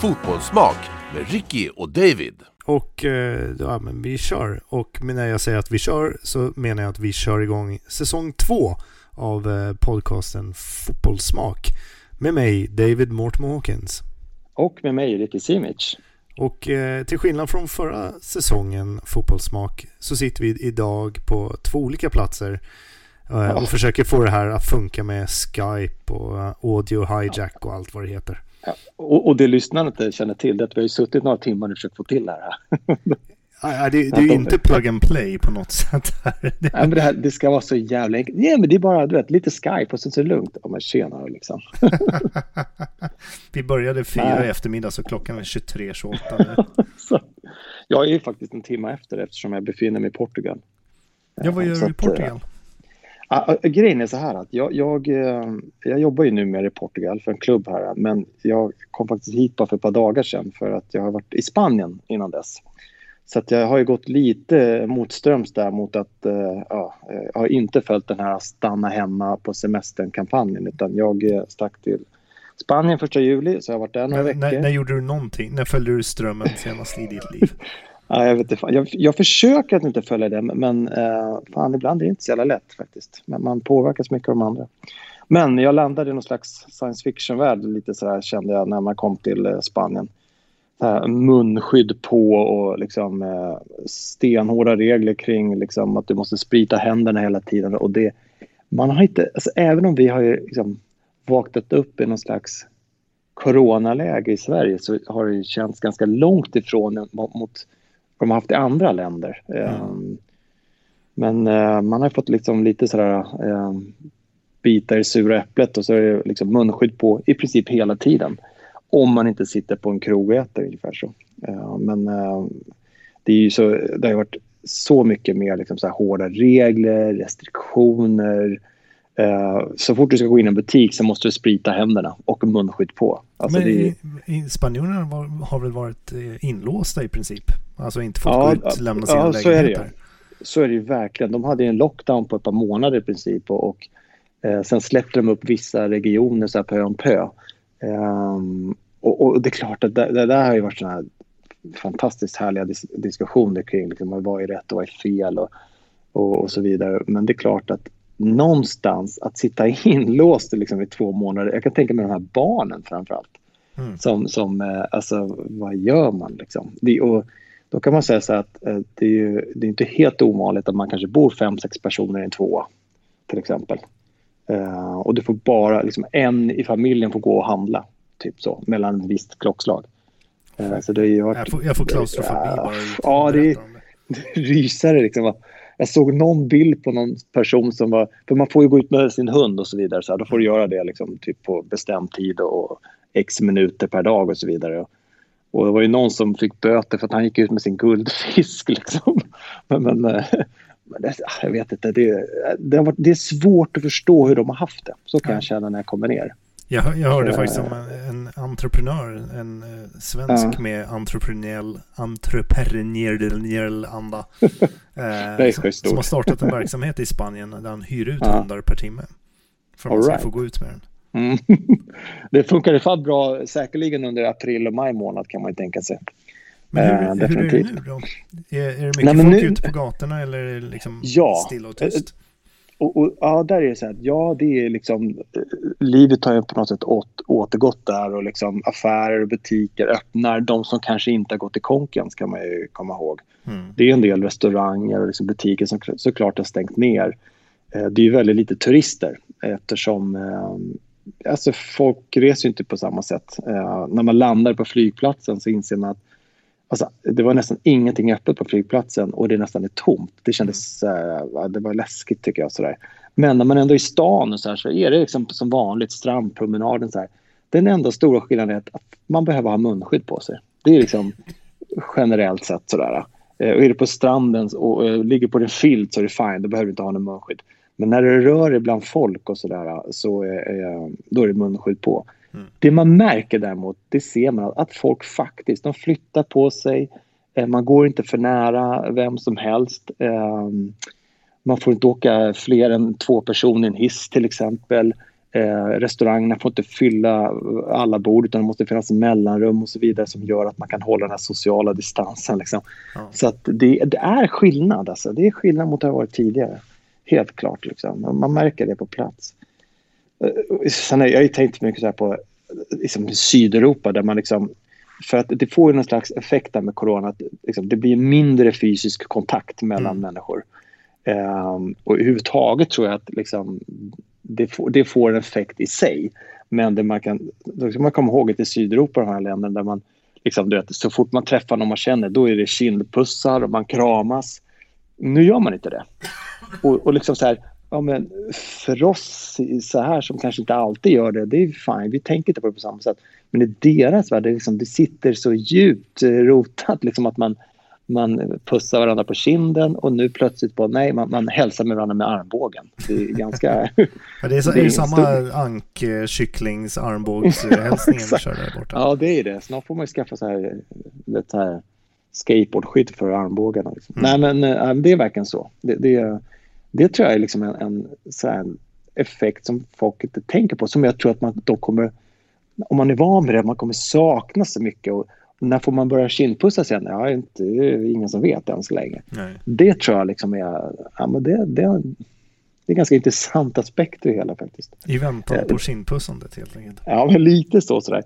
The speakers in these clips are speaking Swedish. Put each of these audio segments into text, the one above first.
Fotbollssmak med Ricky och David. Och eh, ja, men vi kör. Och när jag säger att vi kör så menar jag att vi kör igång säsong två av eh, podcasten Fotbollssmak. Med mig David Mortimer Hawkins. Och med mig Ricky Simic. Och eh, till skillnad från förra säsongen Fotbollssmak så sitter vi idag på två olika platser eh, och försöker få det här att funka med Skype och eh, audio hijack och allt vad det heter. Ja, och, och det lyssnarna inte känner till det är att vi har ju suttit några timmar och försökt få till det här. Ja, det, det är ju inte plug and play på något sätt. Här. Nej, men det, här, det ska vara så jävla enkelt. Nej, men det är bara du vet, lite Skype och sen så är det lugnt. Ja, men tjena liksom. Vi började fyra i eftermiddag så klockan är 23.28. jag är ju faktiskt en timme efter eftersom jag befinner mig i Portugal. Ja, vad gör Så du i att, Grejen är så här att jag, jag, eh, jag jobbar ju numera i Portugal för en klubb här. Men jag kom faktiskt hit bara för ett par dagar sedan för att jag har varit i Spanien innan dess. Så att jag har ju gått lite motströms där mot att eh, ja, jag har inte följt den här stanna hemma på semestern-kampanjen utan jag eh, stack till Spanien första juli så jag har varit där några veckor. när, när gjorde du någonting? När följde du strömmen senast i ditt liv? Ja, jag, vet inte, fan. jag, jag försöker att inte följa det, men eh, fan, ibland är det inte så jävla lätt faktiskt. Men man påverkas mycket av de andra. Men jag landade i någon slags science fiction-värld lite så här kände jag när man kom till eh, Spanien. Här, munskydd på och liksom, eh, stenhårda regler kring liksom, att du måste sprita händerna hela tiden. Och det, man har inte, alltså, även om vi har ju, liksom, vaknat upp i någon slags coronaläge i Sverige så har det känts ganska långt ifrån mot, mot de har haft i andra länder. Um, men uh, man har fått liksom lite sådär um, bitar i sura äpplet och så är det liksom munskydd på i princip hela tiden. Om man inte sitter på en krog och äter ungefär så. Uh, men det, är ju så, det har varit så mycket mer liksom så hårda regler, restriktioner. Uh, så fort du ska gå in i en butik så måste du sprita händerna och munskydd på. Alltså Men det är, spanjorerna har väl varit eh, inlåsta i princip? Alltså inte fått Ja, gå ut, lämna sina ja, så är det ju. lägenheter. så är det ju verkligen. De hade en lockdown på ett par månader i princip och, och eh, sen släppte de upp vissa regioner så här pö om pö. Ehm, och, och det är klart att det, det där har ju varit sådana här fantastiskt härliga dis diskussioner kring liksom, vad är rätt och vad är fel och, och, och så vidare. Men det är klart att någonstans att sitta inlåst liksom, i två månader. Jag kan tänka mig de här barnen framför allt. Mm. Som, som eh, alltså vad gör man liksom? Det, och, då kan man säga så att eh, det är ju det är inte helt ovanligt att man kanske bor fem, sex personer i en tvåa till exempel. Eh, och du får bara, liksom en i familjen får gå och handla, typ så, mellan ett visst klockslag. Eh, så det är ju varit, Jag får, jag får klaustrofobi Ja, bara ja, det är rysare liksom. va. Jag såg någon bild på någon person som var... För man får ju gå ut med sin hund och så vidare. Så här, då får du göra det liksom, typ på bestämd tid och x minuter per dag och så vidare. Och det var ju någon som fick böter för att han gick ut med sin guldfisk. Liksom. Men, men, eh, men det, jag vet inte, det, det, varit, det är svårt att förstå hur de har haft det. Så kan jag känna när jag kommer ner. Jag, jag hörde faktiskt om en, en entreprenör, en uh, svensk ja. med entreprenöriell, entreprenöriell anda. uh, som, som, har startat en verksamhet i Spanien där han hyr ut ja. hundar per timme. För att man ska right. få gå ut med den. Mm. det funkar i fall bra säkerligen under april och maj månad kan man ju tänka sig. Men hur, uh, hur är det nu då? Är, är det mycket Nej, folk nu... ute på gatorna eller är det liksom ja. stilla och tyst? Och, och, ja, där är det så här, ja det är liksom, livet har ju på något sätt åt, återgått där och liksom affärer och butiker öppnar. De som kanske inte har gått i konken ska man ju komma ihåg. Mm. Det är en del restauranger och liksom butiker som såklart har stängt ner. Eh, det är ju väldigt lite turister eftersom eh, alltså folk reser inte på samma sätt. Eh, när man landar på flygplatsen så inser man att Alltså, det var nästan ingenting öppet på flygplatsen och det nästan är tomt. Det kändes uh, det var läskigt tycker jag. Sådär. Men när man ändå är i stan och så, här, så är det liksom som vanligt strandpromenaden. Så här. Den enda stora skillnaden är att man behöver ha munskydd på sig. Det är liksom generellt sett sådär. Uh, och är det på stranden och uh, ligger på en filt så är det fine, då behöver du inte ha någon munskydd. Men när du rör dig bland folk och sådär så uh, då är det munskydd på. Mm. Det man märker däremot, det ser man att folk faktiskt, de flyttar på sig. Eh, man går inte för nära vem som helst. Ehm, man får inte åka fler än två personer i en hiss till exempel. Eh, restaurangerna får inte fylla alla bord utan det måste finnas mellanrum och så vidare som gör att man kan hålla den här sociala distansen. Liksom. Ja. Så det, det, är skillnad. Alltså. Det är skillnad mot det har varit tidigare. Helt klart. Liksom. Man märker det på plats. Eh, sen har jag ju tänkt mycket så på liksom, Sydeuropa där man liksom för att det får ju någon slags effekt med corona att liksom, det blir mindre fysisk kontakt mellan mm. människor. Um, och överhuvudtaget tror jag att liksom, det, får, det får en effekt i sig. Men det man kan, då ska man komma ihåg att i Sydeuropa, de här länderna där man liksom, du vet, så fort man träffar någon man känner då är det kindpussar och man kramas. Nu gör man inte det. Och, och liksom så här, ja, men för oss så här som kanske inte alltid gör det, det är fine. Vi tänker inte på det på samma sätt. Men i deras värld, det, liksom, det sitter så djupt rotat liksom att man, man pussar varandra på kinden och nu plötsligt på, nej, man, man hälsar med varandra med armbågen. Det är ganska... ja, det är, så, det är, är samma ankkycklings armbågshälsningen vi kör där borta. Ja, det är det. Snart får man ju skaffa så här, så här skateboardskydd för armbågarna. Liksom. Mm. Nej, men äh, det är verkligen så. Det, det är, det tror jag är liksom en, en, en effekt som folk inte tänker på. Som jag tror att man då kommer, om man är van med det, man kommer sakna så mycket. Och, när får man börja kindpussa sen? Ja, inte, det är ingen som vet än så länge. Nej. Det tror jag liksom är, ja, men det, det, det är ganska intressant aspekt i hela faktiskt. I väntan på kindpussandet helt enkelt. Ja, men lite så sådär.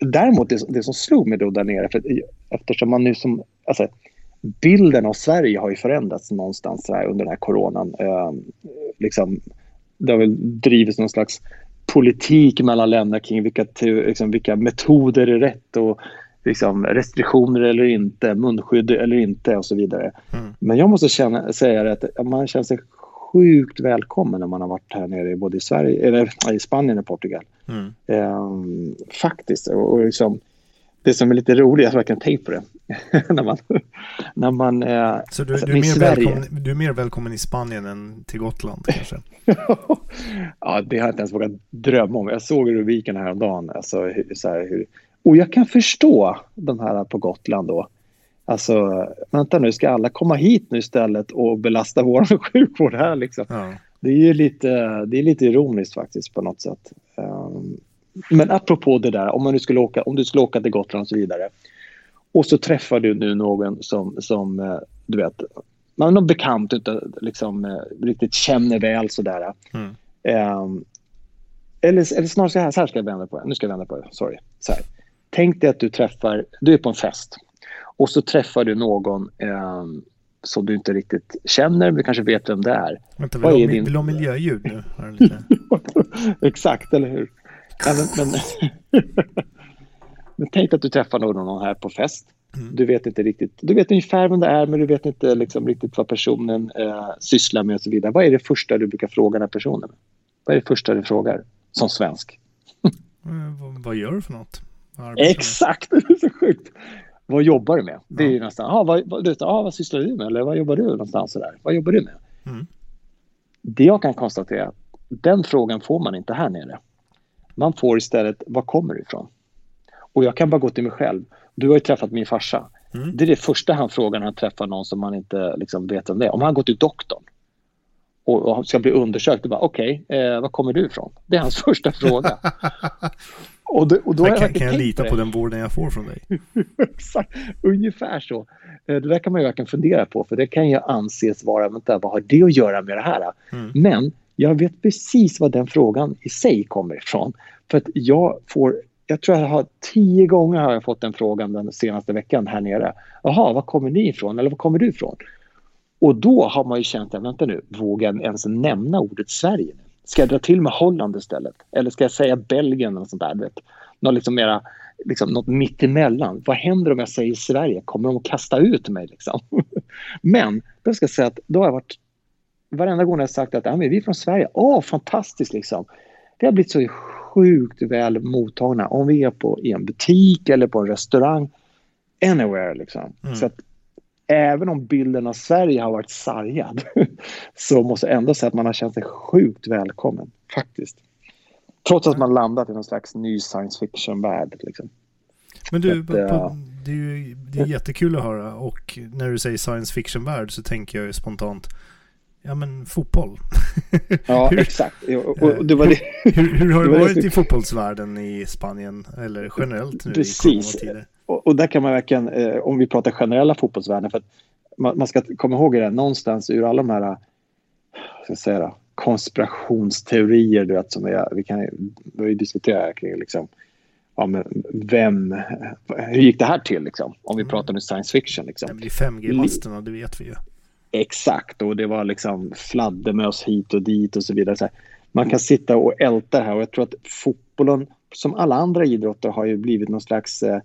Däremot det, det som slog mig då där nere, för eftersom man nu som, alltså, bilden av Sverige har ju förändrats någonstans under den här coronan. Eh, liksom, det har väl drivits någon slags politik mellan länder kring vilka, liksom, vilka metoder är rätt och liksom, restriktioner eller inte, munskydd eller inte och så vidare. Mm. Men jag måste känna, säga att man känner sig sjukt välkommen när man har varit här nere både i, Sverige, eller, i Spanien och Portugal. Mm. Eh, faktiskt. Och, och liksom, det som är lite roligt, jag verkligen tänkt på det. när man, när man eh, Så du, alltså, du, är mer välkommen, du är mer välkommen i Spanien än till Gotland kanske? ja, det har jag inte ens vågat drömma om. Jag såg rubriken häromdagen. Alltså, så här, hur, och jag kan förstå de här på Gotland då. Alltså, vänta nu, ska alla komma hit nu istället och belasta vår sjukvård här liksom? Ja. Det är ju lite, det är lite ironiskt faktiskt på något sätt. Um, men apropå det där, om, man nu skulle åka, om du skulle åka till Gotland och så vidare och så träffar du nu någon som, som eh, du vet, man är någon bekant, inte liksom, eh, riktigt känner väl sådär. Mm. Um, eller, eller snarare så här, så här ska jag vända på det. Nu ska jag vända på det. Sorry. Så här. Tänk dig att du träffar, du är på en fest och så träffar du någon um, som du inte riktigt känner, men du kanske vet vem det är. Vänta, vill, du ha, din... vill ha miljöljud nu? Exakt, eller hur? Ja, men, men, men tänk att du träffar någon här på fest Mm. Du vet inte riktigt, du vet ungefär vem det är men du vet inte liksom riktigt vad personen eh, sysslar med och så vidare. Vad är det första du brukar fråga den här personen? Vad är det första du frågar som svensk? Mm, vad gör du för något? Exakt, det är så sjukt. Vad jobbar du med? Det är ju nästan, ah, vad, vad, du, ah, vad sysslar du med? Eller vad jobbar du någonstans? Sådär? Vad jobbar du med? Mm. Det jag kan konstatera, den frågan får man inte här nere. Man får istället, var kommer du ifrån? Och jag kan bara gå till mig själv. Du har ju träffat min farsa. Mm. Det är det första han frågar när han träffar någon som man inte liksom vet om det är. Om han går till doktorn och, och ska bli undersökt, okej, okay, eh, var kommer du ifrån? Det är hans första fråga. Och, då, och då jag kan, kan jag lita på den vården jag får från dig? Exakt, ungefär så. Eh, det där kan man ju verkligen fundera på, för det kan ju anses vara, vänta, vad har det att göra med det här? Mm. Men jag vet precis var den frågan i sig kommer ifrån. För att jag får, jag tror jag har tio gånger har jag fått den frågan den senaste veckan här nere. Jaha, var kommer ni ifrån? Eller var kommer du ifrån? Och då har man ju känt, vänta nu, vågar jag ens nämna ordet Sverige? Ska jag dra till med Holland istället? Eller ska jag säga Belgien eller sånt där? Vet? Något liksom mera, liksom, något mittemellan. Vad händer om jag säger Sverige? Kommer de att kasta ut mig liksom? men då ska jag säga att då har jag varit varenda gång jag sagt att ja, men vi är från Sverige. Åh, fantastiskt liksom. Det har blivit så sjukt väl mottagna om vi är på, i en butik eller på en restaurang. Anywhere liksom. Mm. Så att även om bilden av Sverige har varit sargad så måste jag ändå säga att man har känt sig sjukt välkommen, faktiskt. Trots att man landat i någon slags ny science fiction-värld. Liksom. Men du, att, på, på, det, är ju, det är jättekul att höra och när du säger science fiction-värld så tänker jag ju spontant Ja men fotboll. Ja hur, exakt. Och, det var det. Hur, hur har det, det varit det. i fotbollsvärlden i Spanien eller generellt nu Precis. i och, och där kan man verkligen, eh, om vi pratar generella fotbollsvärlden, för att man, man, ska komma ihåg det, någonstans ur alla de här ska säga det, konspirationsteorier du vet, som vi, vi kan vi har diskutera kring liksom, ja, men vem, hur gick det här till liksom? Om vi mm. pratar nu science fiction. Liksom. Det är 5G-masterna, det vet vi ju. Exakt, och det var liksom fladdermöss hit och dit och så vidare. Så här, man kan sitta och älta det här och jag tror att fotbollen, som alla andra idrotter, har ju blivit någon slags eh,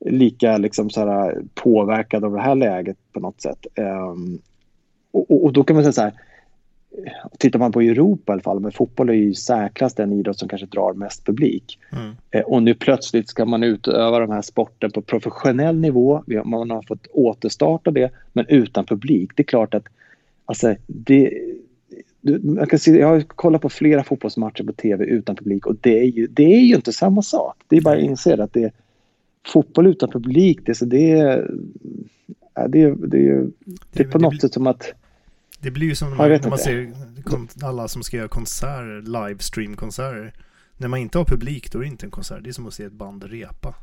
lika liksom så här, eh, påverkad av det här läget på något sätt. Um, och, och, då kan man säga så här, tittar man på Europa i alla fall, men fotboll är ju säkrast den idrott som kanske drar mest publik. Mm. Eh, och nu plötsligt ska man utöva de här sporten på professionell nivå. Man har fått återstarta det, men utan publik. Det är klart att alltså, det, man kan se, jag har kollat på flera fotbollsmatcher på tv utan publik och det är ju, det är ju inte samma sak. Det är bara att inse att det är fotboll utan publik. Det, så det, är, det, är, det, är, det är på något sätt som att det blir ju som när man, man ser alla som ska göra konserter, livestream-konserter. När man inte har publik då är det inte en konsert. Det är som att se ett band repa.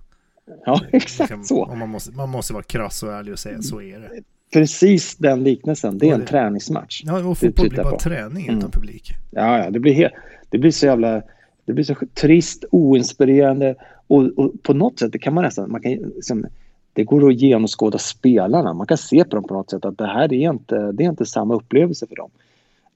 Ja, exakt liksom, så. man, måste, man måste vara krass och ärlig och säga så är det. Precis den liknelsen. Det är en träningsmatch. Ja, och fotboll blir bara på. träning utan mm. publik. Ja, ja, det blir, helt, det blir så jävla... Det blir så trist, oinspirerande och, och på något sätt det kan man nästan... Man kan, liksom, det går att genomskåda spelarna. Man kan se på dem på något sätt att det här är inte, det är inte samma upplevelse för dem.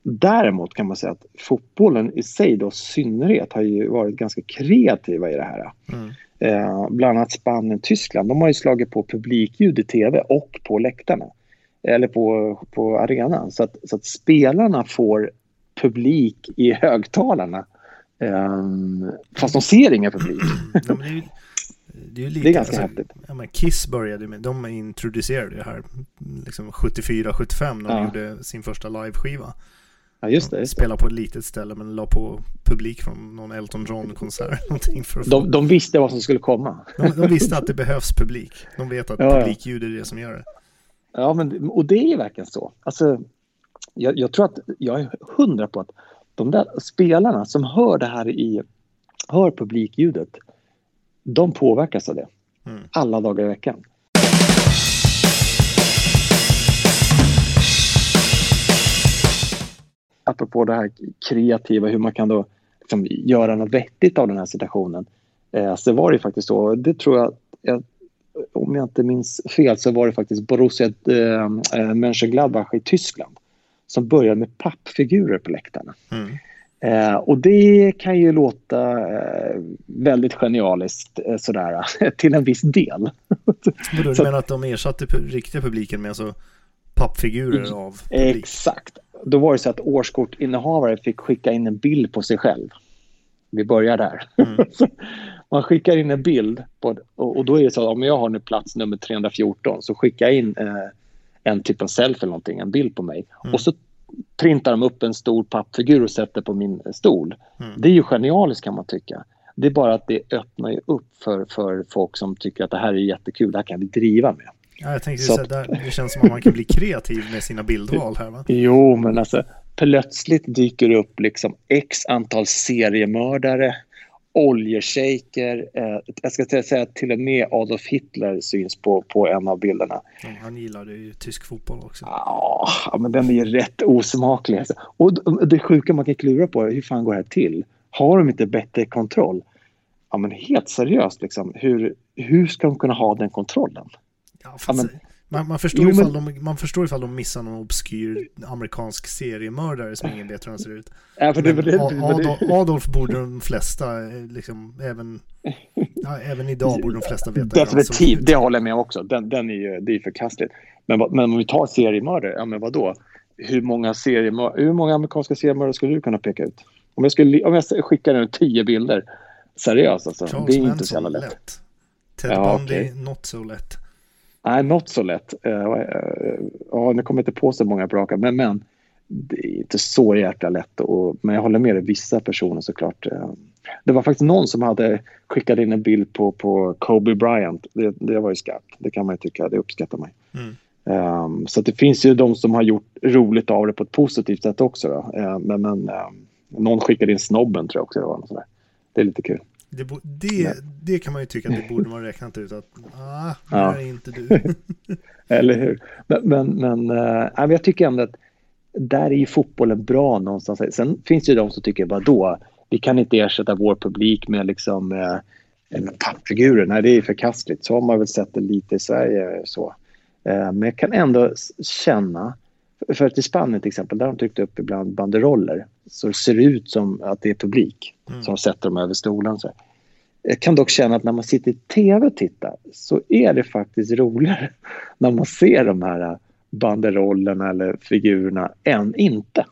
Däremot kan man säga att fotbollen i sig då synnerhet har ju varit ganska kreativa i det här. Mm. Eh, bland annat Spanien, Tyskland. De har ju slagit på publikljud i tv och på läktarna. Eller på, på arenan. Så att, så att spelarna får publik i högtalarna. Eh, fast de ser ingen publik. Det är, lite, det är ganska alltså, häftigt. Ja, men Kiss började med, de introducerade det här liksom 74-75 när de gjorde sin första liveskiva. Ja, just det. Just spelade på ett litet ställe men la på publik från någon Elton John-konsert. de, de visste vad som skulle komma. De, de, visste att det behövs publik. De vet att ja, publikljud är det som gör det. Ja, men, och det är ju verkligen så. Alltså, jag, jag tror att, jag är hundra på att de där spelarna som hör det här i, hör publikljudet, de påverkas av det. Mm. Alla dagar i veckan. Apropå det här kreativa, hur man kan då liksom göra något vettigt av den här situationen. Eh, så var det faktiskt så, det tror jag, jag, om jag inte minns fel, så var det faktiskt Borussia eh, eh Mönchengladbach i Tyskland som började med pappfigurer på läktarna. Mm. Eh, och det kan ju låta eh, väldigt genialiskt eh, sådär, till en viss del. Vadå, du menar att de ersatte riktiga publiken med alltså pappfigurer av publik? Exakt. Då var det så att årskortinnehavare fick skicka in en bild på sig själv. Vi börjar där. Så Man skickar in en bild på, och och då är det så att om jag har nu plats nummer 314 så skickar jag in eh, en typ av selfie eller någonting, en bild på mig. Och så printar de upp en stor pappfigur och sätter på min stol. Det är ju genialiskt kan man tycka. Det är bara att det öppnar ju upp för, för folk som tycker att det här är jättekul, det här kan vi driva med. Ja, jag tänkte så att- där, det känns som att man kan bli kreativ med sina bildval här va? Jo, men alltså plötsligt dyker det upp liksom x antal seriemördare, oljeshejker. Eh, jag ska säga att till och med Adolf Hitler syns på, på en av bilderna. Ja, Han gillade ju tysk fotboll också. Ja, men den är ju rätt osmaklig. Alltså. Och det sjuka man kan klura på är hur fan går det här till? Har de inte bättre kontroll? Ja, men helt seriöst, liksom, hur, hur ska de kunna ha den kontrollen? Ja, Ja, men- man, man, förstår Jo, men- ifall de, man förstår ifall de missar någon obskyr amerikansk seriemördare som ingen vet hur han ser ut. Ja, för det, Men det, Adolf, Adolf borde de flesta, eh, liksom, även, ja, även idag borde de flesta veta Definitivt, det håller jag med om också. Den, den är ju, det är ju förkastligt. Men, men om vi tar seriemördare, ja men vadå? Hur många, seriemör, hur många amerikanska seriemördare skulle du kunna peka ut? Om jag, skulle, om jag skickar nu tio bilder, seriöst alltså. Charles det är inte så jävla lätt. lätt. Ted Ja, Bundy, okej. not so lätt. Nej, not så lätt. Eh, eh, Ja, nu kommer jag inte på så många på raka, men, men det är inte så jäkla lätt. Och, men jag håller med dig, vissa personer såklart. eh, Det var faktiskt någon som hade skickat in en bild på, på Kobe Bryant. Det, det var ju skarpt, det kan man ju tycka, det uppskattar man. Mm. Ehm, så det finns ju de som har gjort roligt av det på ett positivt sätt också. Ehm, men men ehm, någon skickade in snobben tror jag också det var. något sådär. Det är lite kul. Det, bo- det, det kan man ju tycka att det borde man räknat ut att, ah, det Ja. är inte du. Eller hur? Men, men, men eh, men jag tycker ändå att där är ju fotbollen bra någonstans. Sen finns det ju de som tycker, vadå? Vi kan inte ersätta vår publik med liksom eh, med pappfigurer. Nej, det är förkastligt. Så har man väl sett det lite i Sverige. så. Eh, men jag kan ändå känna, för att i Spanien till exempel, där har de tryckt upp ibland banderoller så det ser ut som att det är publik som sätter dem över stolen. Så. Jag kan dock känna att när man sitter i tv och tittar så är det faktiskt roligare när man ser de här banderollerna eller figurerna än inte.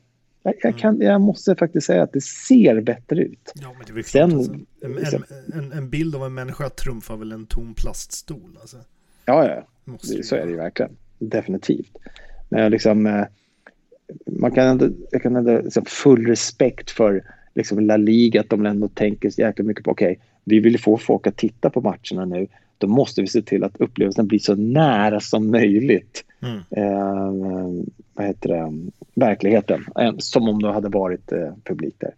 Jag, jag, kan, jag måste faktiskt säga att det ser bättre ut. Ja, men det är väl klart. Sen- alltså. en, en, en, en bild av en människa trumfar väl en tom plaststol. Alltså. Ja, ja. Så är det ju verkligen. Definitivt. Men jag liksom, eh, man kan ändå, jag kan ändå liksom full respekt för liksom La Liga, att de ändå tänker så jäkla mycket på okej, vi vill få folk att titta på matcherna nu. Då måste vi se till att upplevelsen blir så nära som möjligt. Mm. Eh, vad heter det? Verkligheten. Eh, Som om det hade varit eh, publik där.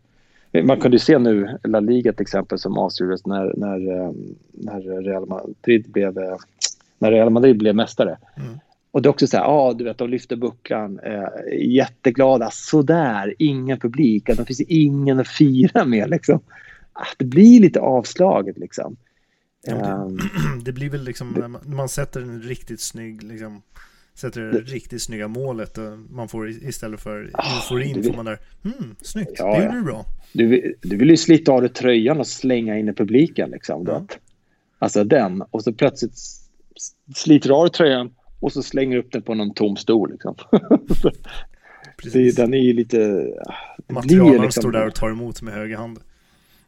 Man kunde se nu La Liga till exempel som avslutades när, när, eh, när Real Madrid blev eh, när Real Madrid blev mästare. Mm. Och det är också så här, ja du vet de lyfter bucklan, eh, jätteglada, sådär, ingen publik, det finns ingen att fira med liksom. Ah, Det blir lite avslaget liksom. Ja, det- Ehm, Det blir väl liksom när man, när man sätter en riktigt snygg, liksom, sätter det riktigt snygga målet och man får istället för euforin det- får man där, hmm, snyggt, Ja, det ja. gjorde du bra. du, du vill ju slita av dig tröjan och slänga in i publiken liksom. Ja. Alltså den, och så plötsligt sliter du av dig tröjan och så slänger du upp den på någon tom stol liksom. det, Precis. den är ju lite... blir Materialaren liksom- står där och tar emot med höger hand.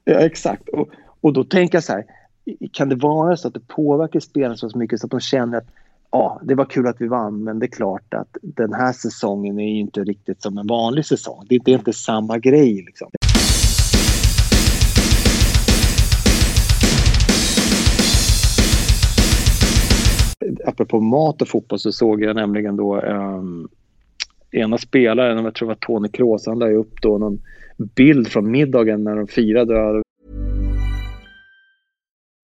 Ja, exakt. Och, och då tänker jag så här, kan det vara så att det påverkar spelarna så mycket så att de känner att ja, det var kul att vi vann, men det är klart att den här säsongen är ju inte riktigt som en vanlig säsong. Det, det är inte samma grej liksom. Apropå mat och fotboll så såg jag nämligen då um, ena spelaren, jag tror det var Tony Kroos, han la upp då någon bild från middagen när de firade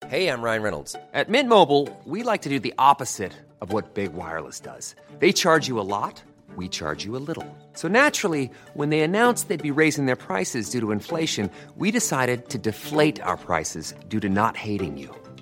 Hej, jag Ryan Reynolds. At Mint Mobile, we like to do the opposite of what Big Wireless does. They charge you a lot, we charge you a little. So naturally, when they announced they'd be raising their prices due to inflation, we decided to deflate our prices due to not hating you.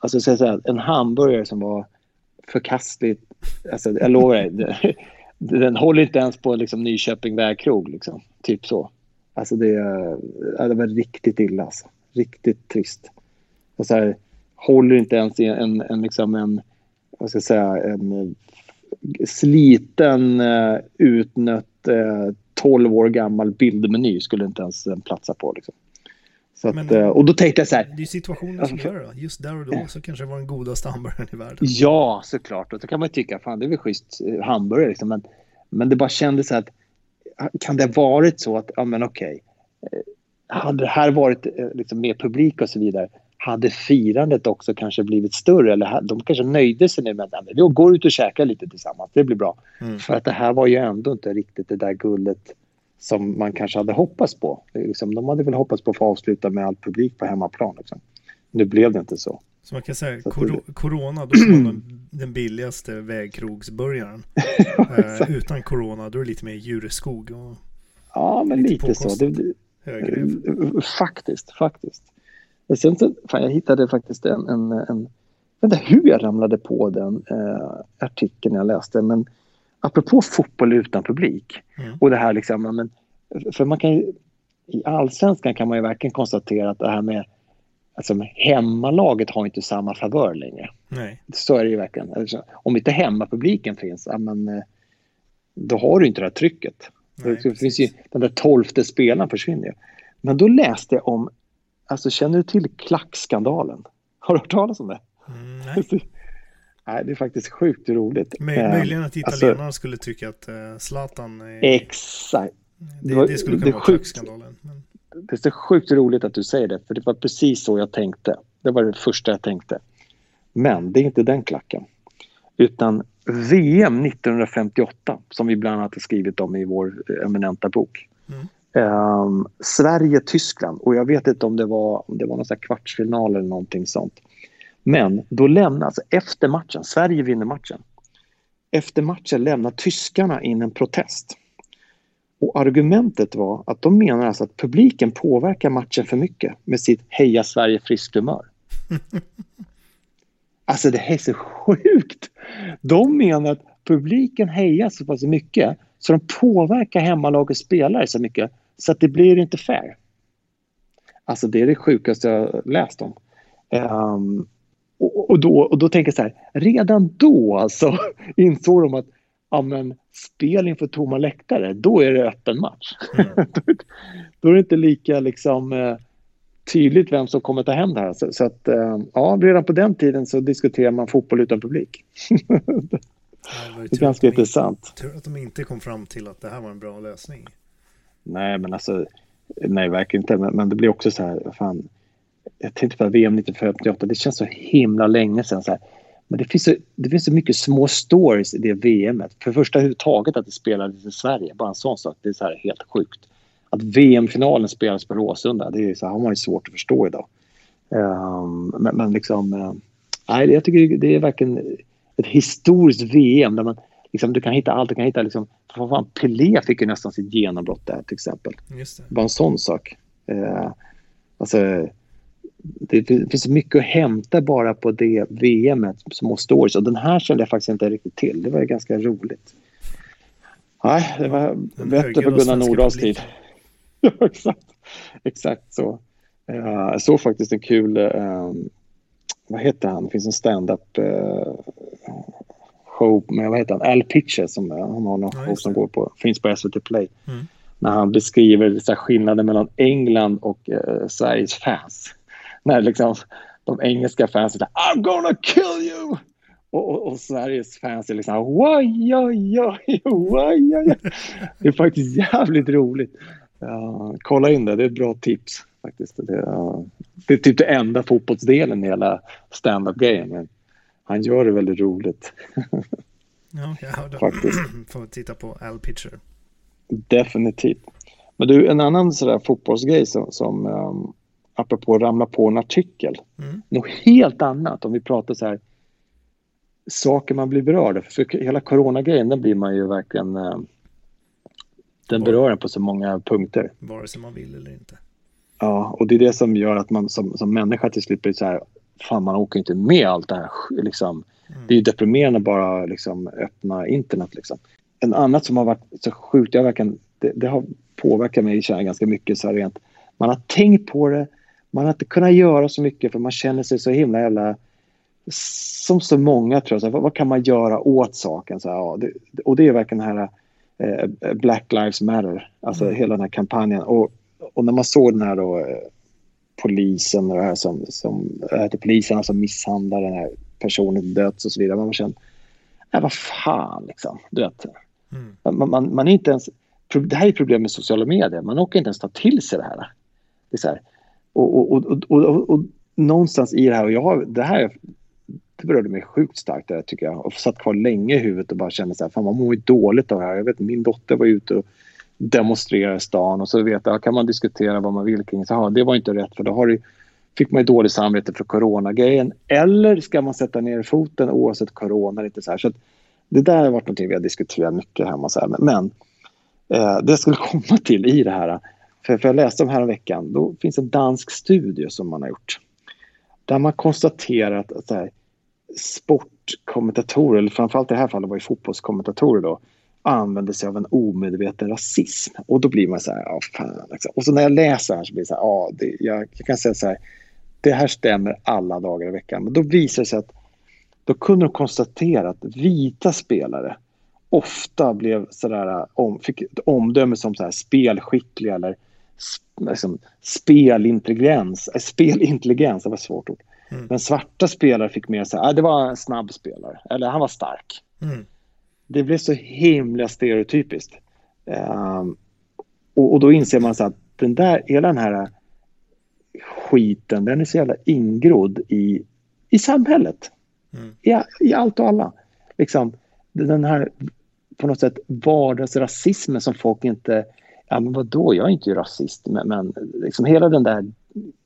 alltså så att säga, en hamburgare som var förkastligt. Alltså, jag lovar dig, det- den håller inte ens på liksom, Nyköping vägkrog liksom. Typ så. Alltså det, det var riktigt illa alltså. Riktigt trist. Och så här, håller inte ens i en, en, en, liksom en, vad ska jag säga, en eh, sliten, eh, utnött, eh, 12 år gammal bildmeny skulle inte ens platsa på. Liksom. Att, Men- eh, och då tänkte jag så här, Det är situationen som gör det. Just där och då så kanske det var den godaste hamburgaren i världen. Ja, såklart. Och då kan man ju tycka, fan det är väl schysst eh, hamburgare liksom. Men, men det bara kändes så att, kan det ha varit så att, ja men okej. eh, Hade det här varit liksom, mer publik och så vidare, hade firandet också kanske blivit större? Eller de kanske nöjde sig nu med att, vi går ut och käkar lite tillsammans, det blir bra. Mm. För att det här var ju ändå inte riktigt det där guldet som man kanske hade hoppats på. Liksom, de hade väl hoppats på att få avsluta med all publik på hemmaplan. Liksom. Nu blev det inte så. Så man kan säga, Så att det- corona, då får man den, billigaste vägkrogsburgaren. eh, utan corona, då är det lite mer djureskog och Ja, men Lite lite, så. Det, det, högre. Faktiskt, faktiskt. Och Sen så, fan, jag hittade faktiskt en, en, en jag vet inte hur jag ramlade på den eh, artikeln jag läste, men apropå fotboll utan publik Mm. och det här liksom, men, för man kan ju, i allsvenskan kan man ju verkligen konstatera att det här med alltså, hemmalaget har inte samma favör längre. Nej. Så är det ju verkligen. Alltså, om inte hemmapubliken finns, ja, men, eh, då har du inte det här trycket. Nej, det finns ju, den där tolfte spelaren försvinner ju. Men då läste jag om, alltså känner du till klackskandalen? Har du hört talas om det? Mm, nej. Nej, det är faktiskt sjukt roligt. Möj- Eh, Möjligen att alltså, italienarna skulle tycka att eh, Zlatan är, Exakt. det, det skulle det kunna vara sjukt. klackskandalen. Men, Det är sjukt roligt att du säger det, för det var precis så jag tänkte. Det var det första jag tänkte. Men det är inte den klacken. Utan VM 1958, som vi bland annat har skrivit om i vår eh, eminenta bok. Mm. Ehm, Sverige-Tyskland. Och jag vet inte om det var, om det var någon kvartsfinal eller någonting sånt. Men då lämnar, alltså efter matchen, Sverige vinner matchen. Efter matchen lämnar tyskarna in en protest. Och argumentet var att de menar alltså att publiken påverkar matchen för mycket med sitt Heja Sverige friskt humör. Alltså det här är så sjukt! De menar att publiken hejar så pass mycket så de påverkar hemmalagets spelare så mycket så att det blir inte fair. Alltså det är det sjukaste jag läst om. Ehm, och, och, då, och då tänker jag så här, redan då alltså insåg de att ja, men, spel inför tomma läktare, då är det öppen match. Mm. då är det inte lika liksom, eh, tydligt vem som kommer ta hem det här. Så, så att, eh, ja, redan på den tiden så diskuterar man fotboll utan publik. det, är ganska de intressant. Tur att de inte kom fram till att det här var en bra lösning. Nej, men alltså, nej, verkligen inte. Men, men det blir också så här, fan, jag tänkte på VM 1958, det känns så himla länge sedan. Så här. Men det finns, så, det finns så mycket små stories i det VMet. För det första överhuvudtaget att det spelades i Sverige, bara en sån sak, det är så här helt sjukt. Att VM-finalen spelas på Råsunda, det är så här, har man ju svårt att förstå idag. Um, men, men, liksom, uh, nej, jag tycker det är verkligen ett historiskt VM där man liksom, du kan hitta allt. Du kan hitta liksom, fan, Pelé fick ju nästan sitt genombrott där till exempel. Just det. Bara en sån sak. Uh, alltså, det finns mycket att hämta bara på det VM som stories. Och den här kände jag faktiskt inte riktigt till. Det var ganska roligt. Nej, det var bättre på Gunnar Nordahls tid. ja, exakt. Exakt så. Uh, jag såg faktiskt en kul, uh, vad heter han, det finns en stand-up uh, show med, vad heter han, Al Pitcher som han har någon show som går på, finns på SVT Play. Mm. När han beskriver så här, skillnaden mellan England och uh, Sveriges fans när liksom de engelska fansen I'm gonna kill you! Och, och, och, Sveriges fans är liksom oj, oj, oj, oj, oj. Det är faktiskt jävligt roligt. Uh, kolla in det, det är ett bra tips faktiskt. Det, uh, det är typ det enda fotbollsdelen i hela stand-up-grejen. Han gör det väldigt roligt. ja, ja då faktiskt. får titta på Al Pitcher. Definitivt. Men du, en annan sådär fotbollsgrej som, som um, apropå att ramla på en artikel. Mm. Något helt annat om vi pratar så här saker man blir berörd av. För hela coronagrejen, den blir man ju verkligen... Eh, den berör en på så många punkter. Vare sig man vill eller inte. Ja, och det är det som gör att man som, som människa till slut blir så här, fan man åker inte med allt det här. Liksom. Mm. Det är ju deprimerande bara liksom öppna internet. Liksom. En annat som har varit så sjukt, jag verkligen, det, det har påverkat mig ganska mycket så här rent. Man har tänkt på det, man har inte kunnat göra så mycket för man känner sig så himla jävla som så många tror jag, så här, vad, vad, kan man göra åt saken? Så här, ja, det, och det är verkligen den här eh, Black Lives Matter, alltså mm. hela den här kampanjen. Och, och när man såg den här då, eh, polisen och det här som, som äh, poliserna som misshandlar den här personen till döds och så vidare. Man känner, äh, vad fan liksom, du vet. Mm. Man, man, man, är inte ens, det här är problem med sociala medier, man orkar inte ens ta till sig det här. Det är så här, och, och, och, och, och, någonstans i det här, och jag har, det här det berörde mig sjukt starkt det tycker jag. Och satt kvar länge i huvudet och bara kände så här, fan man mår ju dåligt av det här. Jag vet min dotter var ute och demonstrerade i stan och så vet jag, kan man diskutera vad man vill kring så här, det var inte rätt för då har det, fick man ju dåligt samvete för coronagrejen. Eller ska man sätta ner foten oavsett corona? Lite så här. Så det där har varit någonting vi har diskuterat mycket hemma. Så här. Men eh, det jag skulle komma till i det här för, för jag läste om här veckan, då finns en dansk studie som man har gjort. Där man konstaterat att här, sportkommentatorer, eller framförallt i det här fallet var det fotbollskommentatorer då, använder sig av en omedveten rasism. Och då blir man så här, ja fan. Liksom. Och så när jag läser här så blir det så här, ja, det, jag, jag, kan säga så här, det här stämmer alla dagar i veckan. Men då visar det sig att då kunde de konstatera att vita spelare ofta blev sådär, om, fick omdöme som så här spelskickliga eller liksom, spelintelligens. Äh, spelintelligens, det var ett svårt ord. Mm. Men svarta spelare fick mer så här, det var en snabb spelare, eller han var stark. Mm. Det blev så himla stereotypiskt. Um, och, och, då inser man så att den där, hela den här skiten, den är så jävla ingrodd i, i samhället. Mm. I, I allt och alla. Liksom, den här på något sätt vardagsrasismen som folk inte ja men vadå, jag är inte rasist. Men, men liksom hela den där,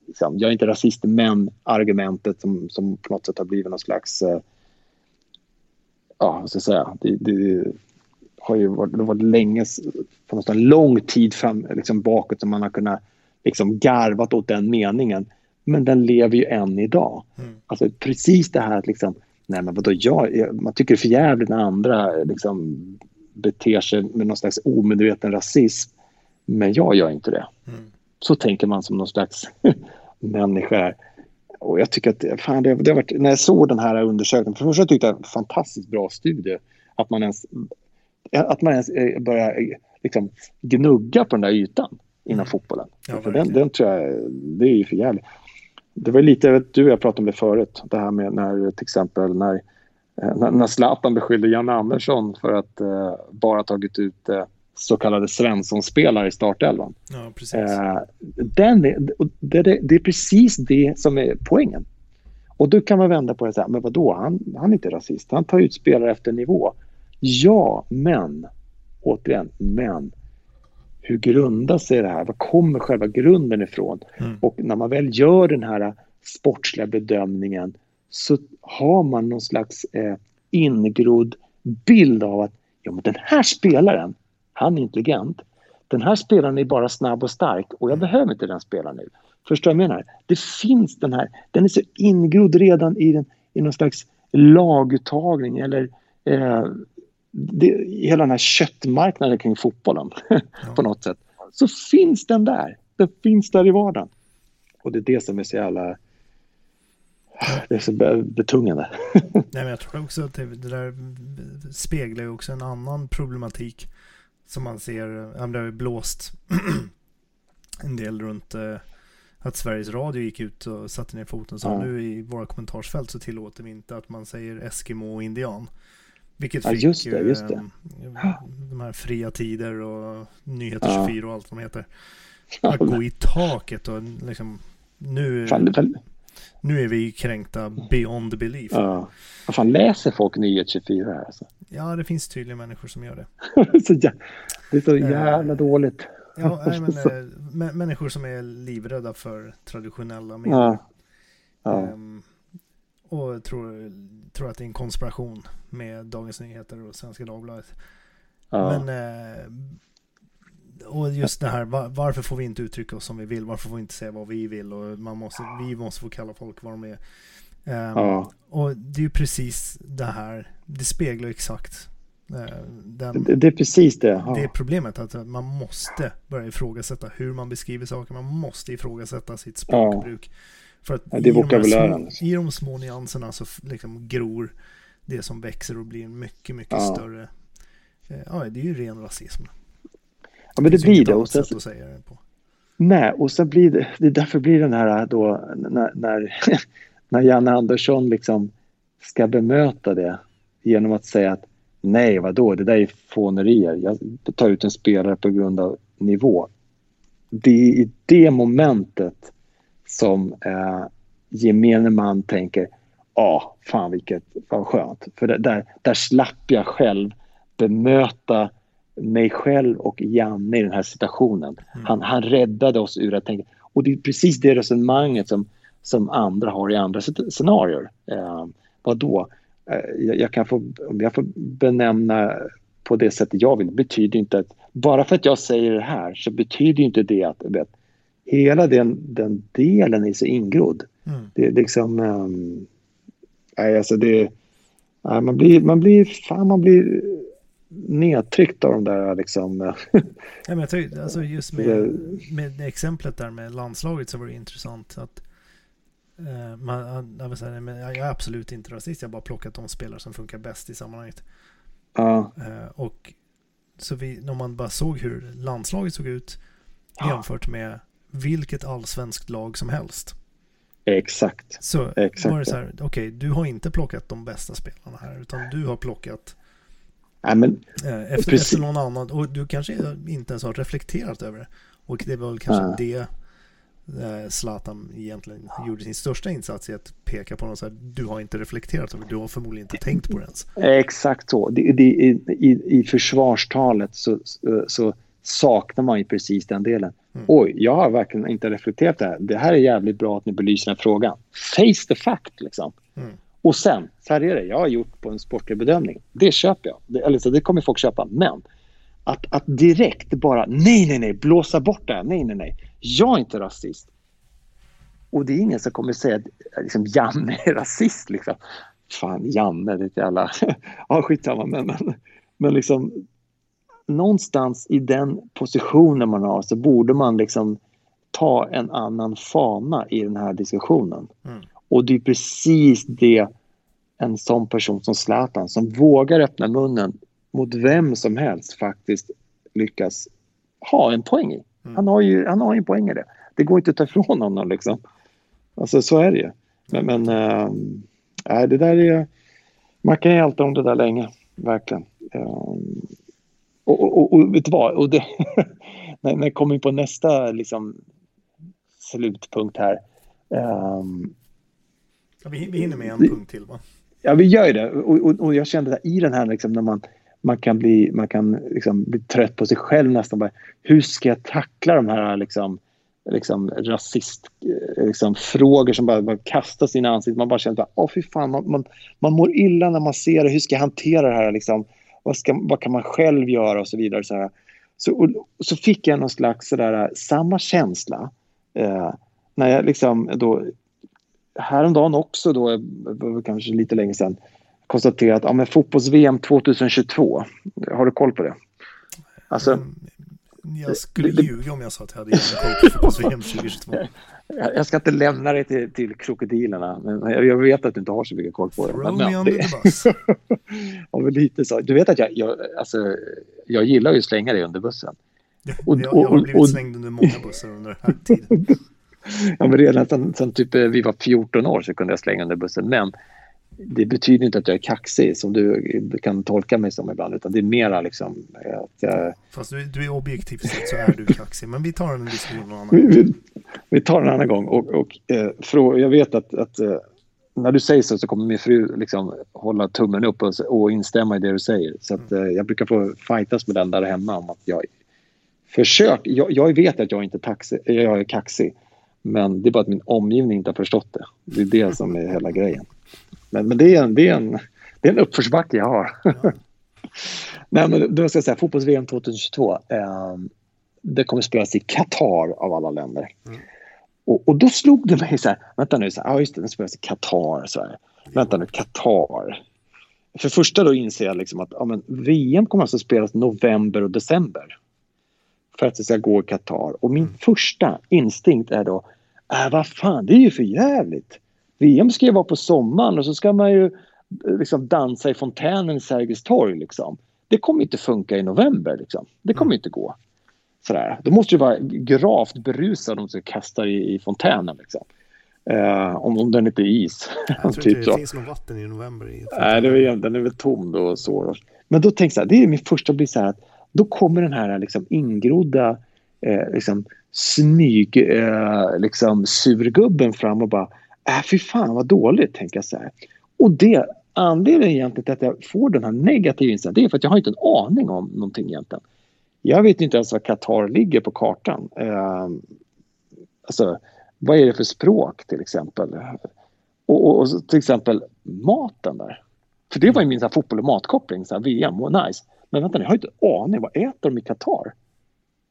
liksom, jag är inte rasist men argumentet som, som på något sätt har blivit någon slags, eh, ja vad ska jag säga, det, det har ju varit, det varit länge, på något sätt lång tid fram, liksom bakåt som man har kunnat liksom garvat åt den meningen. Men den lever ju än idag. Mm. Alltså precis det här att liksom, nej men vadå, jag, man tycker det är för jävligt när andra liksom beter sig med någon slags omedveten rasism. Men jag gör inte det. Mm. Så tänker man som någon slags människa. och jag tycker att fan, det, det har varit, när jag såg den här undersökningen, för det första tyckte jag det var en fantastiskt bra studie. Att man ens, att man ens eh, börjar eh, liksom, gnugga på den där ytan inom mm. fotbollen. Ja, för den, den tror jag, det är ju för jävligt. Det var lite, du och jag pratade om det förut, det här med när till exempel när, eh, när Zlatan beskyllde Janne Andersson för att uh, bara tagit ut uh, så kallade Svensson-spelare i startelvan. Ja, precis. Uh, den är, det, det, det, är precis det som är poängen. Och då kan man vända på det och säga, men vadå, han, han är inte rasist, han tar ut spelare efter nivå. Ja, men, återigen, men hur grundar sig det här? Var kommer själva grunden ifrån? Mm. Och när man väl gör den här sportsliga bedömningen så har man någon slags eh, ingrodd bild av att ja, men den här spelaren, han är intelligent. Den här spelaren är bara snabb och stark och jag behöver inte den spelaren nu. Förstår du vad jag menar? Det finns den här, den är så ingrodd redan i, den, i någon slags laguttagning eller eh, det, hela den här köttmarknaden kring fotbollen ja. på något sätt. Så finns den där. Den finns där i vardagen. Och det är det som är så jävla... Det är så betungande. Nej, men jag tror också att det, det där speglar ju också en annan problematik som man ser. Det har blåst en del runt eh, att Sveriges Radio gick ut och satte ner foten och sa ja. nu i våra kommentarsfält så tillåter vi inte att man säger Eskimo och indian. Vilket ja, just det, just det. Eh, de här fria tider och Nyheter 24 och allt vad de heter. Att gå i taket och liksom nu, fan, nu är vi kränkta beyond belief. Ja. Vad fan läser folk Nyheter 24 här alltså? Ja, det finns tydligen människor som gör det. det är så jävla äh, dåligt. Ja, nej, men, äh, människor som är livrädda för traditionella medier. Ja. Ja. Um, och tror, tror att det är en konspiration med Dagens Nyheter och Svenska Dagbladet. Ja. Men eh, och just det här, var, varför får vi inte uttrycka oss som vi vill? Varför får vi inte säga vad vi vill? Och man måste, vi måste få kalla folk vad de är. Um, ja. Och det är ju precis det här, det speglar exakt uh, den, det, det, är precis det. Ja. Det är problemet, att man måste börja ifrågasätta hur man beskriver saker. Man måste ifrågasätta sitt språkbruk. Ja. För att ja, det är i, de små, i de små nyanserna så liksom gror det som växer och blir mycket, mycket större. Eh, ja, det är ju ren rasism. Ja, men det, det blir det. Och sen, sätt att säga det på. Nej, och sen blir det, det är därför blir den här då när, när, när Janne Andersson liksom ska bemöta det genom att säga att nej, vadå, det där är fånerier. Jag tar ut en spelare på grund av nivå. Det är i det momentet som eh, gemene man tänker ja, ah, fan vilket vad skönt. För där, där slapp jag själv bemöta mig själv och Janne i den här situationen. Mm. Han, han räddade oss ur att tänka. Och det är precis det resonemanget som, som andra har i andra scenarier. Eh, vad då? Eh, jag, jag, kan få, om jag får benämna på det sättet jag vill, betyder inte att bara för att jag säger det här så betyder inte det att vet, hela den, den delen är så ingrodd. Mm. Det är liksom... Um, nej, alltså det... Nej, man blir... Man blir, fan, man blir nedtryckt av de där liksom... ja, men jag tycker, alltså just med, med exemplet där med landslaget så var det intressant att uh, man, jag, säga, men jag är absolut inte rasist, jag har bara plockat de spelare som funkar bäst i sammanhanget. Ja. Uh, och så vi, när man bara såg hur landslaget såg ut jämfört med vilket allsvenskt lag som helst. Exakt. Så Exakt. var det så här, okej, okay, du har inte plockat de bästa spelarna här, utan du har plockat ja, men, eh, efter, efter någon annan. Och du kanske inte ens har reflekterat över det. Och det var väl kanske ja. det eh, Zlatan egentligen gjorde sin största insats i att peka på något så här, du har inte reflekterat över du har förmodligen inte tänkt på det ens. Exakt så. Det, det, i, i, I försvarstalet så, så saknar man ju precis den delen. Mm. Oj, jag har verkligen inte reflekterat det här. Det här är jävligt bra att ni belyser den här frågan. Face the fact liksom. Mm. Och sen, så här är det, jag har gjort på en sportlig bedömning. Det köper jag. Det, eller så det kommer folk köpa. Men att, att direkt bara, nej, nej, nej, blåsa bort det här. Nej, nej, nej. Jag är inte rasist. Och det är ingen som kommer säga att liksom, Janne är rasist. Liksom. Fan, Janne, det är ett jävla... ja, skitsamma. Men, men, men liksom, någonstans i den positionen man har så borde man liksom ta en annan fana i den här diskussionen. Mm. Och det är precis det en sån person som Zlatan som vågar öppna munnen mot vem som helst faktiskt lyckas ha en poäng i. Mm. Han har ju han har en poäng i det. Det går inte att ta ifrån honom liksom. Alltså så är det ju. Men, men äh, det där är... Man kan ju älta om det där länge, verkligen. Um, och, och, och, vet du vad? Och det, när, när jag kommer in på nästa liksom, slutpunkt här. Um, ja, vi, vi hinner med en punkt till va? Ja, vi gör ju det. Och, och, och jag kände att i den här liksom, när man, man kan, bli, man kan liksom, bli trött på sig själv nästan. Bara, hur ska jag tackla de här liksom, liksom, rasistfrågor liksom, frågor som bara, bara kastas in i ansiktet. Man bara känner att oh, fy fan, man, man, man mår illa när man ser det. Hur ska jag hantera det här? Liksom? Vad, ska, vad kan man själv göra och så vidare. Så, här. så, och, så fick jag någon slags sådär, samma känsla eh, när jag liksom då häromdagen också då, kanske lite länge sedan, konstaterat att ja, fotbolls-VM 2022, har du koll på det? Alltså, mm, jag skulle det, ljuga om jag sa att jag hade koll på fotbolls-VM 2022. Jag ska inte lämna dig till, till krokodilerna, men jag vet att du inte har så mycket koll på det. Throw men, me under the bus. ja, lite så. Du vet att jag, jag, alltså, jag gillar ju att slänga dig under bussen. Och, jag, jag har blivit och, slängd under många bussar under den här tiden. ja, men redan sen, sen typ vi var 14 år så kunde jag slänga under bussen. Men det betyder inte att jag är kaxig som du kan tolka mig som ibland. Utan det är mera liksom att jag... Fast du, du är objektivt sett så är du kaxig. Men vi tar en diskussion någon annan gång. Vi, vi tar en annan gång. Och, och eh, jag vet att, att eh, när du säger så så kommer min fru liksom hålla tummen upp och, och instämma i det du säger. Så att, eh, jag brukar få fightas med den där hemma om att jag försöker. Jag, jag vet att jag inte taxi, jag är kaxig. Men det är bara att min omgivning inte har förstått det. Det är det som är hela grejen. Men, men det, är en, det, är en, det är en uppförsbacke jag har. Ja. Nej, men då ska jag säga fotbolls-VM 2022. Eh, det kommer spelas i Qatar av alla länder. Mm. Och, och, då slog det mig så här, vänta nu, så här, ah, just det, den spelas i Qatar. Så här. Vänta nu, Qatar. För första då inser jag liksom att ja, men VM kommer alltså spelas november och december. För att det ska gå i Qatar. Och min mm. första instinkt är då, äh, vad fan, det är ju för jävligt. VM ska ju vara på sommaren och så ska man ju liksom dansa i fontänen i Sergels torg. Liksom. Det kommer inte funka i november. Liksom. Det kommer mm. inte gå. Sådär. Då måste du vara gravt berusad om du kastar i, i fontänen. Liksom. Uh, om, om den inte är is. Jag tror typ inte det så. finns något vatten i november. I Nej, det är, den är väl tom då. Och så. Men då tänkte jag, det är min första blir så här att då kommer den här liksom ingrodda eh, liksom, smyg eh, liksom, surgubben fram och bara äh, fy fan vad dåligt, tänker jag så här. Och det anledningen egentligen till att jag får den här negativa inställningen det är för att jag har inte en aning om någonting egentligen. Jag vet inte ens var Qatar ligger på kartan. Eh, alltså, vad är det för språk till exempel? Och, och, och till exempel maten där. För det var ju min så här, fotboll och matkoppling, så här, VM, och nice. Men vänta jag har inte en aning. Vad äter de i Qatar?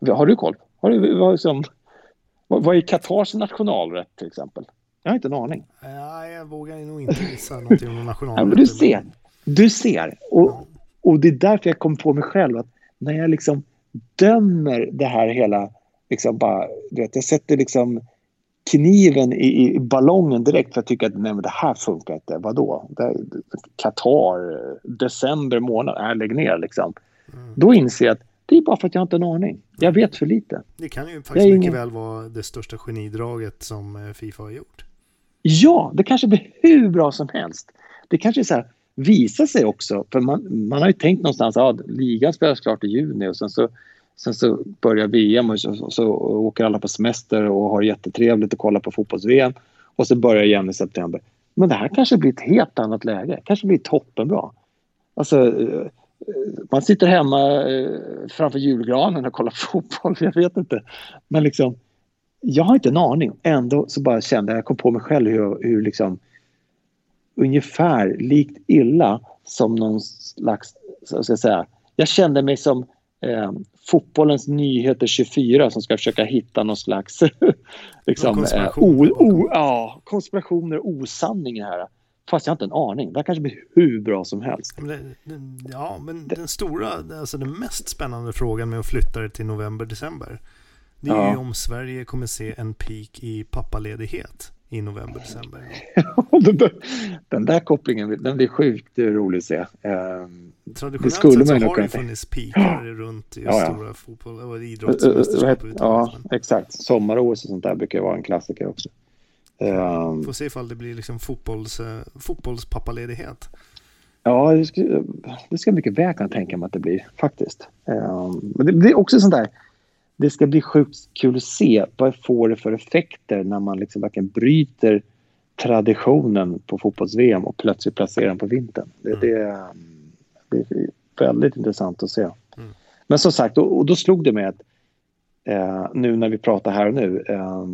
Har du koll? Har vad, liksom, vad, vad är Qatars nationalrätt till exempel? Jag har inte en aning. Nej, jag vågar nog inte gissa någonting om nationalrätt. Ja, men du ser. Du ser. Och, och det är därför jag kom på mig själv att när jag liksom dömer det här hela, liksom bara, du vet, jag sätter liksom kniven i, i ballongen direkt för jag tycker att nej, men det här funkar inte. Vadå? Qatar, december månad, äh, lägg ner liksom. Mm. Då inser jag att det är bara för att jag inte har en aning. Jag vet för lite. Det kan ju faktiskt mycket ingen... väl vara det största genidraget som eh, Fifa har gjort. Ja, det kanske blir hur bra som helst. Det kanske så här, visar sig också, för man, man har ju tänkt någonstans att ja, ligan spelas klart i juni och sen så Sen så börjar VM och så, så åker alla på semester och har jättetrevligt och kollar på fotbolls-VM. Och så börjar igen i september. Men det här kanske blir ett helt annat läge. kanske blir toppenbra. Alltså, eh, man sitter hemma eh, framför julgranen och kollar fotboll. Jag vet inte. Men liksom, jag har inte en aning. Ändå så bara kände jag, jag kom på mig själv hur, hur liksom ungefär likt illa som någon slags, så ska jag säga, jag kände mig som eh, fotbollens nyheter 24 som ska försöka hitta någon slags liksom, konspiration. eh, o, o, ja, konspirationer och osanningar här. Fast jag har inte en aning. Det här kanske blir hur bra som helst. Men ja, men den stora, alltså den mest spännande frågan med att flytta det till november, december. Det är ja. ju om Sverige kommer se en peak i pappaledighet i november, december. den där kopplingen, den blir sjukt rolig att se. Eh, Traditionellt sett så har det funnits pikar runt i ja, ja. stora fotboll och idrottsmästerskap. Ja, exakt. Sommar-OS och sånt där brukar vara en klassiker också. Um, Får se ifall det blir liksom fotbolls, fotbollspappaledighet. Ja, det ska, det ska mycket väl kunna tänka mig att det blir faktiskt. Um, men det, det, är också sånt där, det ska bli sjukt kul att se vad får det för effekter när man liksom verkligen bryter traditionen på fotbolls-VM och plötsligt placerar den på vintern. Det, mm. det, det, är väldigt intressant att se. Mm. Men som sagt, och, och då slog det mig att eh, nu när vi pratar här och nu eh,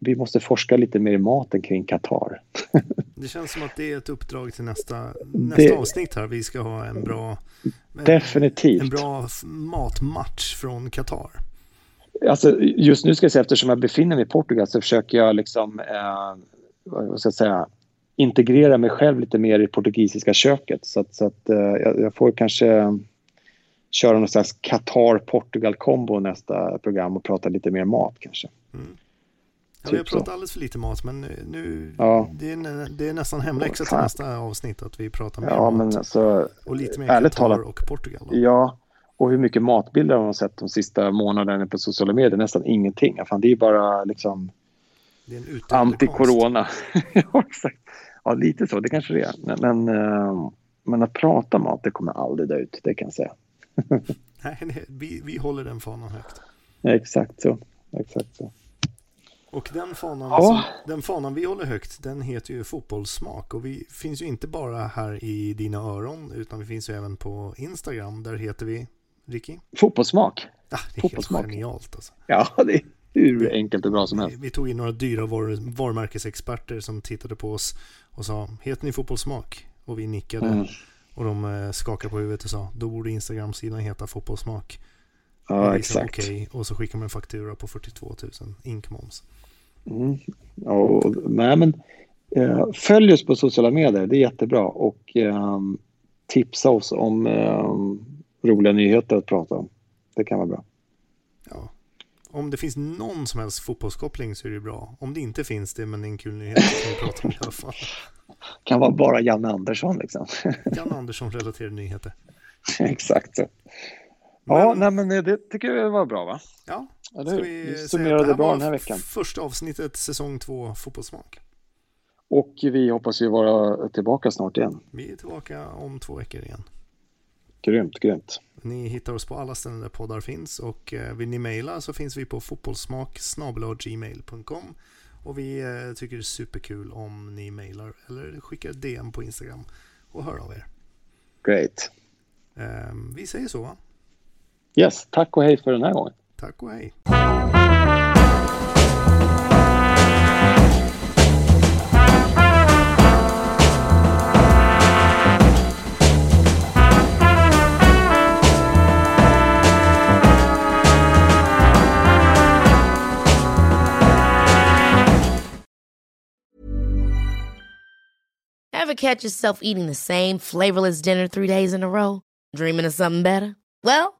vi måste forska lite mer i maten kring Qatar. det känns som att det är ett uppdrag till nästa, nästa det, avsnitt här. Vi ska ha en bra, definitivt. En, en bra matmatch från Qatar. Alltså, just nu ska jag säga, eftersom jag befinner mig i Portugal så försöker jag liksom, eh, vad ska jag säga, integrera mig själv lite mer i portugisiska köket. Så att, så att eh, jag, jag, får kanske köra någon slags Qatar-Portugal-kombo nästa program och prata lite mer mat kanske. Mm. Ja, vi har typ pratat alldeles för lite mat men nu ja. det, är, det är nästan hemläxa till nästa avsnitt att vi pratar mer ja, mat. Men alltså, och lite mer ärligt Qatar talat, och Portugal. Då. Ja, och hur mycket matbilder har man sett de sista månaderna på sociala medier? Nästan ingenting. Fan, det är bara liksom anti-corona. ja, exakt. Ja, lite så. Det kanske det är. Men, men, uh, men att prata mat, det kommer aldrig dö ut. Det kan jag säga. nej, nej, vi, vi håller den fanan högt. Ja, exakt så. Exakt så. Och den fanan, ja. som, den fanan vi håller högt, den heter ju fotbollssmak. Och vi finns ju inte bara här i dina öron, utan vi finns ju även på Instagram. Där heter vi, Ricky? Fotbollssmak. Ah, det är Fotbollssmak. helt genialt alltså. Ja, det är hur enkelt och bra som helst. Vi, tog in några dyra var, varumärkesexperter som tittade på oss och sa, heter ni fotbollssmak? Och vi nickade. Mm. Och de eh, skakade på huvudet och sa, då borde Instagram-sidan heta fotbollssmak. Ja, exakt. Okej, okay, och så skickar man en faktura på 42 000 inkmoms. Mm. Och, nej, men, eh, följ oss på sociala medier, det är jättebra. Och eh, tipsa oss om eh, roliga nyheter att prata om. Det kan vara bra. Ja. Om det finns någon som helst fotbollskoppling så är det bra. Om det inte finns det, men det är en kul nyhet kan vi prata om i alla fall. kan vara bara Janne Andersson liksom. Janne Andersson relaterade nyheter. Exakt så. Ja, nej, men det tycker jag var bra va? Ja, eller hur? Vi, vi summerade bra den här veckan. Första avsnittet, säsong två, Fotbollssmak. Och vi hoppas ju vara tillbaka snart igen. Vi är tillbaka om två veckor igen. Grymt, grymt. Ni hittar oss på alla ställen där poddar finns och eh, vill ni mejla så finns vi på fotbollssmak gmail.com och vi eh, tycker det är superkul om ni mejlar eller skickar DM på Instagram och hör av er. Great. Ehm, vi säger så? Yes, tack och hej för den här gången. Tack och hej. Ever catch yourself eating the same flavorless dinner three days in a row? Dreaming of something better? Well,